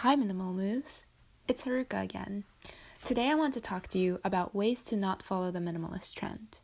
Hi, Minimal Moves. It's Haruka again. Today I want to talk to you about ways to not follow the minimalist trend.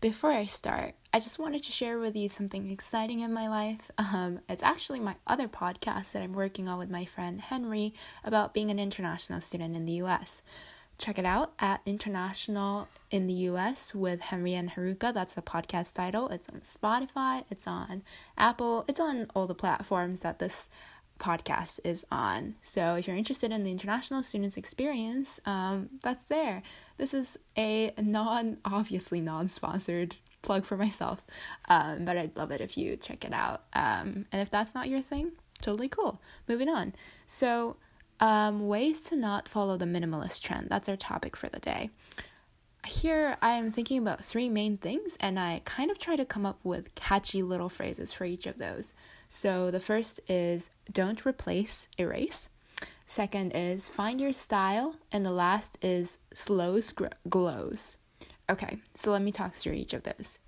Before I start, I just wanted to share with you something exciting in my life. Um, it's actually my other podcast that I'm working on with my friend Henry about being an international student in the US. Check it out at International in the US with Henry and Haruka. That's the podcast title. It's on Spotify, it's on Apple, it's on all the platforms that this podcast is on. So if you're interested in the international students experience, um, that's there. This is a non, obviously non sponsored plug for myself, um, but I'd love it if you check it out. Um, and if that's not your thing, totally cool. Moving on. So, um, ways to not follow the minimalist trend. That's our topic for the day. Here, I am thinking about three main things, and I kind of try to come up with catchy little phrases for each of those. So the first is don't replace, erase. Second is find your style. And the last is slow glows. Okay, so let me talk through each of those.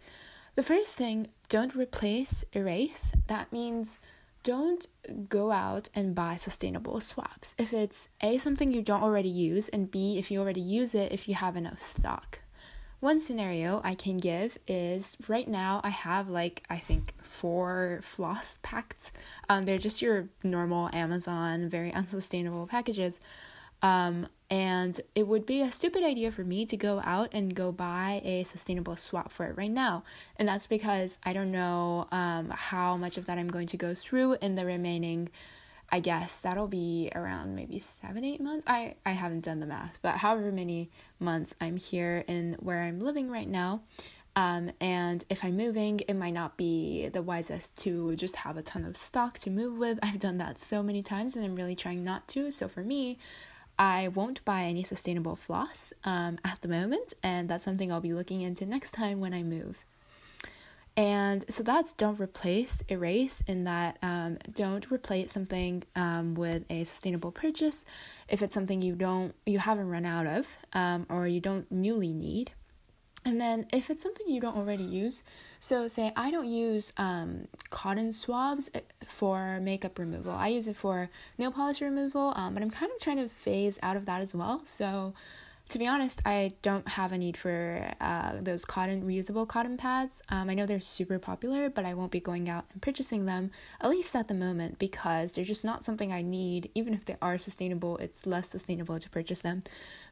The first thing, don't replace, erase. That means don't go out and buy sustainable swaps. If it's A, something you don't already use, and B, if you already use it, if you have enough stock. One scenario I can give is right now I have like I think four floss packs. Um, they're just your normal Amazon, very unsustainable packages. Um, and it would be a stupid idea for me to go out and go buy a sustainable swap for it right now. And that's because I don't know um, how much of that I'm going to go through in the remaining I guess that'll be around maybe seven, eight months. I, I haven't done the math, but however many months I'm here in where I'm living right now. Um, and if I'm moving, it might not be the wisest to just have a ton of stock to move with. I've done that so many times and I'm really trying not to. So for me, I won't buy any sustainable floss um, at the moment, and that's something I'll be looking into next time when I move. And so that's don't replace, erase, in that um, don't replace something um, with a sustainable purchase if it's something you don't, you haven't run out of, um, or you don't newly need. And then if it's something you don't already use, so say I don't use um, cotton swabs eh, for makeup removal. I use it for nail polish removal, um, but I'm kind of trying to phase out of that as well. So to be honest, I don't have a need for uh, those cotton reusable cotton pads. Um, I know they're super popular, but I won't be going out and purchasing them at least at the moment because they're just not something I need. Even if they are sustainable, it's less sustainable to purchase them.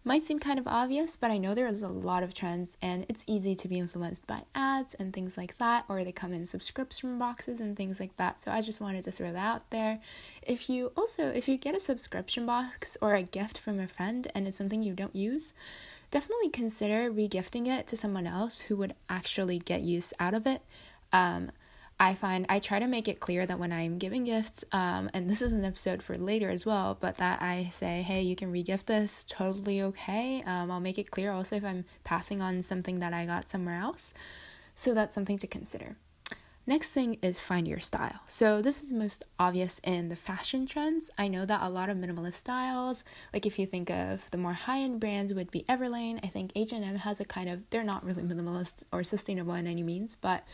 Might seem kind of obvious, but I know there is a lot of trends, and it's easy to be influenced by ads and things like that, or they come in subscription boxes and things like that. So I just wanted to throw that out there. If you also, if you get a subscription box or a gift from a friend and it's something you don't use, definitely consider regifting it to someone else who would actually get use out of it. Um, I find I try to make it clear that when I'm giving gifts, um, and this is an episode for later as well, but that I say, hey, you can regift this, totally okay. Um, I'll make it clear also if I'm passing on something that I got somewhere else. So that's something to consider. Next thing is find your style. So this is most obvious in the fashion trends. I know that a lot of minimalist styles, like if you think of the more high-end brands would be Everlane, I think H&M has a kind of they're not really minimalist or sustainable in any means, but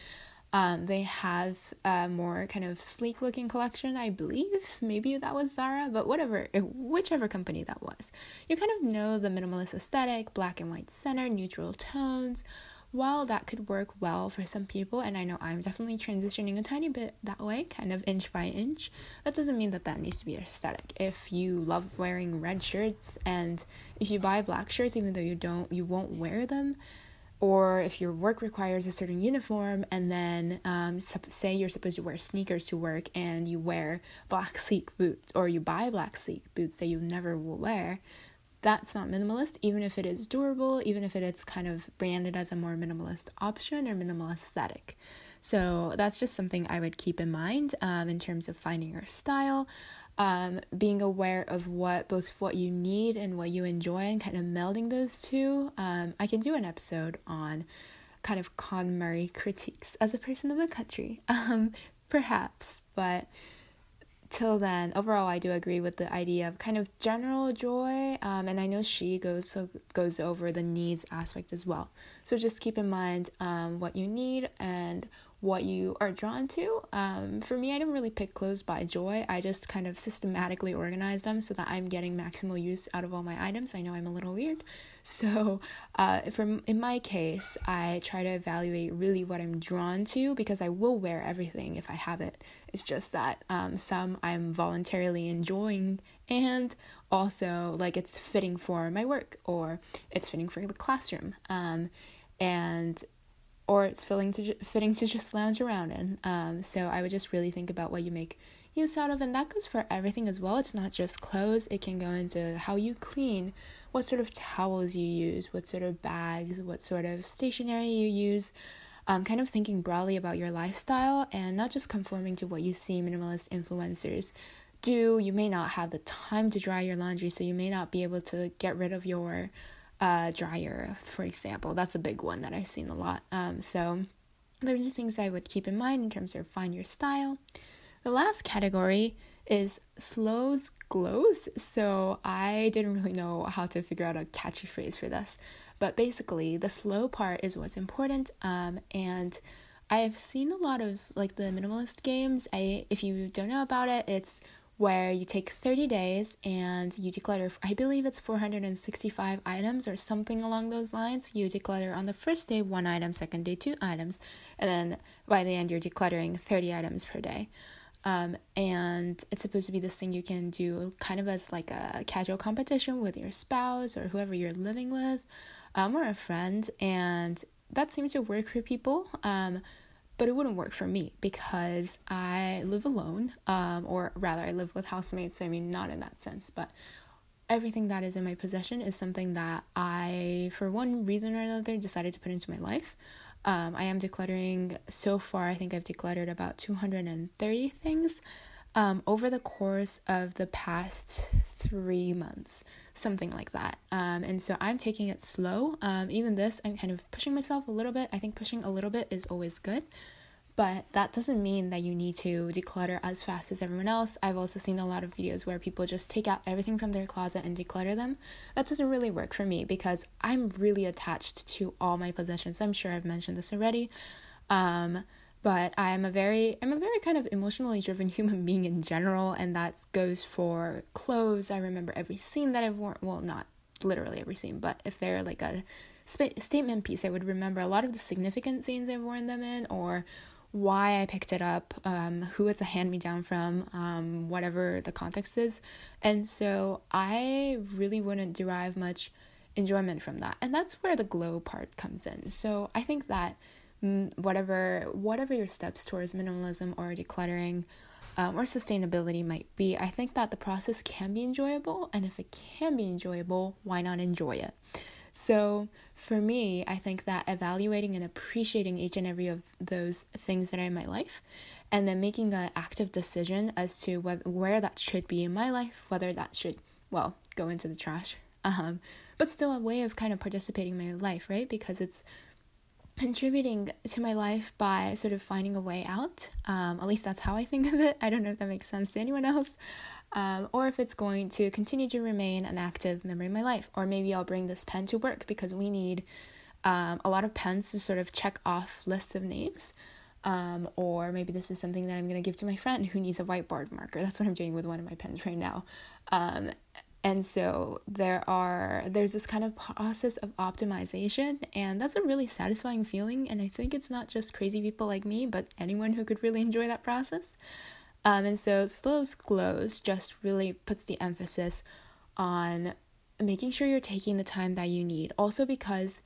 um, they have a more kind of sleek looking collection, I believe. Maybe that was Zara, but whatever, whichever company that was. You kind of know the minimalist aesthetic, black and white center, neutral tones. While that could work well for some people, and I know I'm definitely transitioning a tiny bit that way, kind of inch by inch, that doesn't mean that that needs to be aesthetic. If you love wearing red shirts and if you buy black shirts, even though you don't, you won't wear them, or if your work requires a certain uniform and then um, say you're supposed to wear sneakers to work and you wear black sleek boots or you buy black sleek boots that you never will wear that's not minimalist even if it is durable even if it is kind of branded as a more minimalist option or minimal aesthetic so that's just something i would keep in mind um, in terms of finding your style um, being aware of what both what you need and what you enjoy and kind of melding those two. Um, I can do an episode on kind of con KonMari critiques as a person of the country, um, perhaps, but till then, overall, I do agree with the idea of kind of general joy. Um, and I know she goes so goes over the needs aspect as well. So just keep in mind um, what you need and what you are drawn to. Um, for me, I don't really pick clothes by joy. I just kind of systematically organize them so that I'm getting maximal use out of all my items. I know I'm a little weird. So, uh, from in my case, I try to evaluate really what I'm drawn to because I will wear everything if I have it. It's just that um, some I'm voluntarily enjoying and also like it's fitting for my work or it's fitting for the classroom. Um, and or it's fitting to fitting to just lounge around in. Um, so I would just really think about what you make use out of, and that goes for everything as well. It's not just clothes; it can go into how you clean, what sort of towels you use, what sort of bags, what sort of stationery you use. Um, kind of thinking broadly about your lifestyle and not just conforming to what you see minimalist influencers do. You may not have the time to dry your laundry, so you may not be able to get rid of your uh, dryer, for example. That's a big one that I've seen a lot. Um, so those are things I would keep in mind in terms of find your style. The last category is slows glows. So I didn't really know how to figure out a catchy phrase for this, but basically the slow part is what's important. Um, and I've seen a lot of like the minimalist games. I if you don't know about it, it's where you take 30 days and you declutter, I believe it's 465 items or something along those lines. You declutter on the first day one item, second day two items, and then by the end you're decluttering 30 items per day. Um, and it's supposed to be this thing you can do kind of as like a casual competition with your spouse or whoever you're living with um, or a friend. And that seems to work for people. Um, but it wouldn't work for me because I live alone, um, or rather, I live with housemates. I mean, not in that sense, but everything that is in my possession is something that I, for one reason or another, decided to put into my life. Um, I am decluttering so far, I think I've decluttered about 230 things um, over the course of the past three months, something like that. Um, and so I'm taking it slow. Um, even this, I'm kind of pushing myself a little bit. I think pushing a little bit is always good. But that doesn't mean that you need to declutter as fast as everyone else. I've also seen a lot of videos where people just take out everything from their closet and declutter them. That doesn't really work for me because I'm really attached to all my possessions. I'm sure I've mentioned this already. Um, but I'm a very I'm a very kind of emotionally driven human being in general and that goes for clothes. I remember every scene that I've worn, well not literally every scene, but if they're like a sp- statement piece, I would remember a lot of the significant scenes I've worn them in or why I picked it up, um, who it's a hand me down from, um, whatever the context is. And so I really wouldn't derive much enjoyment from that. And that's where the glow part comes in. So I think that whatever whatever your steps towards minimalism or decluttering um, or sustainability might be, I think that the process can be enjoyable, and if it can be enjoyable, why not enjoy it? So, for me, I think that evaluating and appreciating each and every of those things that are in my life, and then making an active decision as to whether, where that should be in my life, whether that should, well, go into the trash, um, but still a way of kind of participating in my life, right? Because it's contributing to my life by sort of finding a way out. Um, at least that's how I think of it. I don't know if that makes sense to anyone else. Um, or if it's going to continue to remain an active memory in my life. Or maybe I'll bring this pen to work because we need um, a lot of pens to sort of check off lists of names. Um, or maybe this is something that I'm going to give to my friend who needs a whiteboard marker. That's what I'm doing with one of my pens right now. And so there are there's this kind of process of optimization and that's a really satisfying feeling and i think it's not just crazy people like me but anyone who could really enjoy that process. Um, and so slows glows just really puts the emphasis on making sure you're taking the time that you need. Also because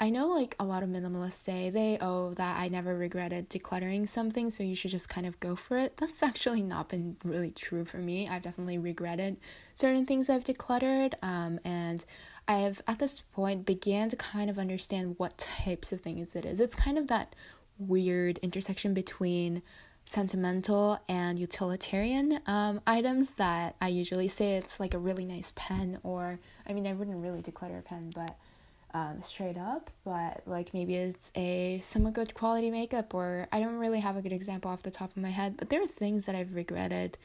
I know like a lot of minimalists say they oh that I never regretted decluttering something so you should just kind of go for it. That's actually not been really true for me. I've definitely regretted certain things I've decluttered um and I have at this point began to kind of understand what types of things it is. It's kind of that weird intersection between sentimental and utilitarian um, items that I usually say it's like a really nice pen or I mean I wouldn't really declutter a pen but um, straight up, but like maybe it's a somewhat good quality makeup, or I don't really have a good example off the top of my head, but there are things that I've regretted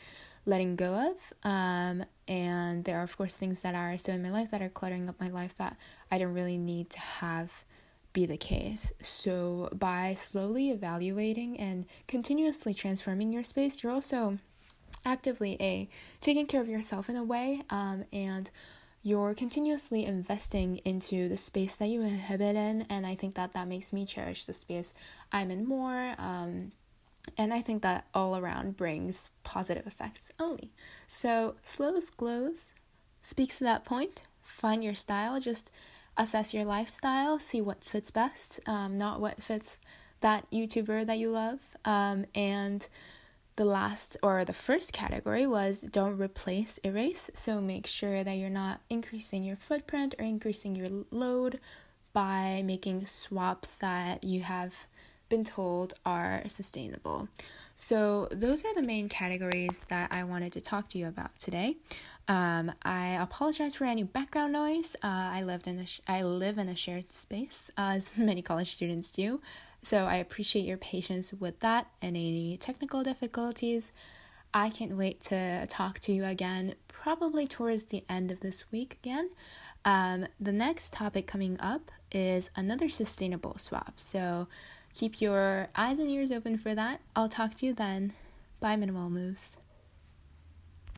letting go of. Um, and there are, of course, things that are still in my life that are cluttering up my life that I don't really need to have be the case. So, by slowly evaluating and continuously transforming your space, you're also actively a taking care of yourself in a way um, and you're continuously investing into the space that you inhabit in and i think that that makes me cherish the space i'm in more um, and i think that all around brings positive effects only. So slows glows speaks to that point find your style just assess your lifestyle see what fits best um, not what fits that youtuber that you love um, and the last or the first category was don't replace erase. So make sure that you're not increasing your footprint or increasing your load by making swaps that you have been told are sustainable. So those are the main categories that I wanted to talk to you about today. Um, I apologize for any background noise. Uh, I lived in a sh- I live in a shared space, uh, as many college students do. So I appreciate your patience with that and any technical difficulties. I can't wait to talk to you again, probably towards the end of this week again. Um, the next topic coming up is another sustainable swap. So keep your eyes and ears open for that. I'll talk to you then. Bye, Minimal Moves.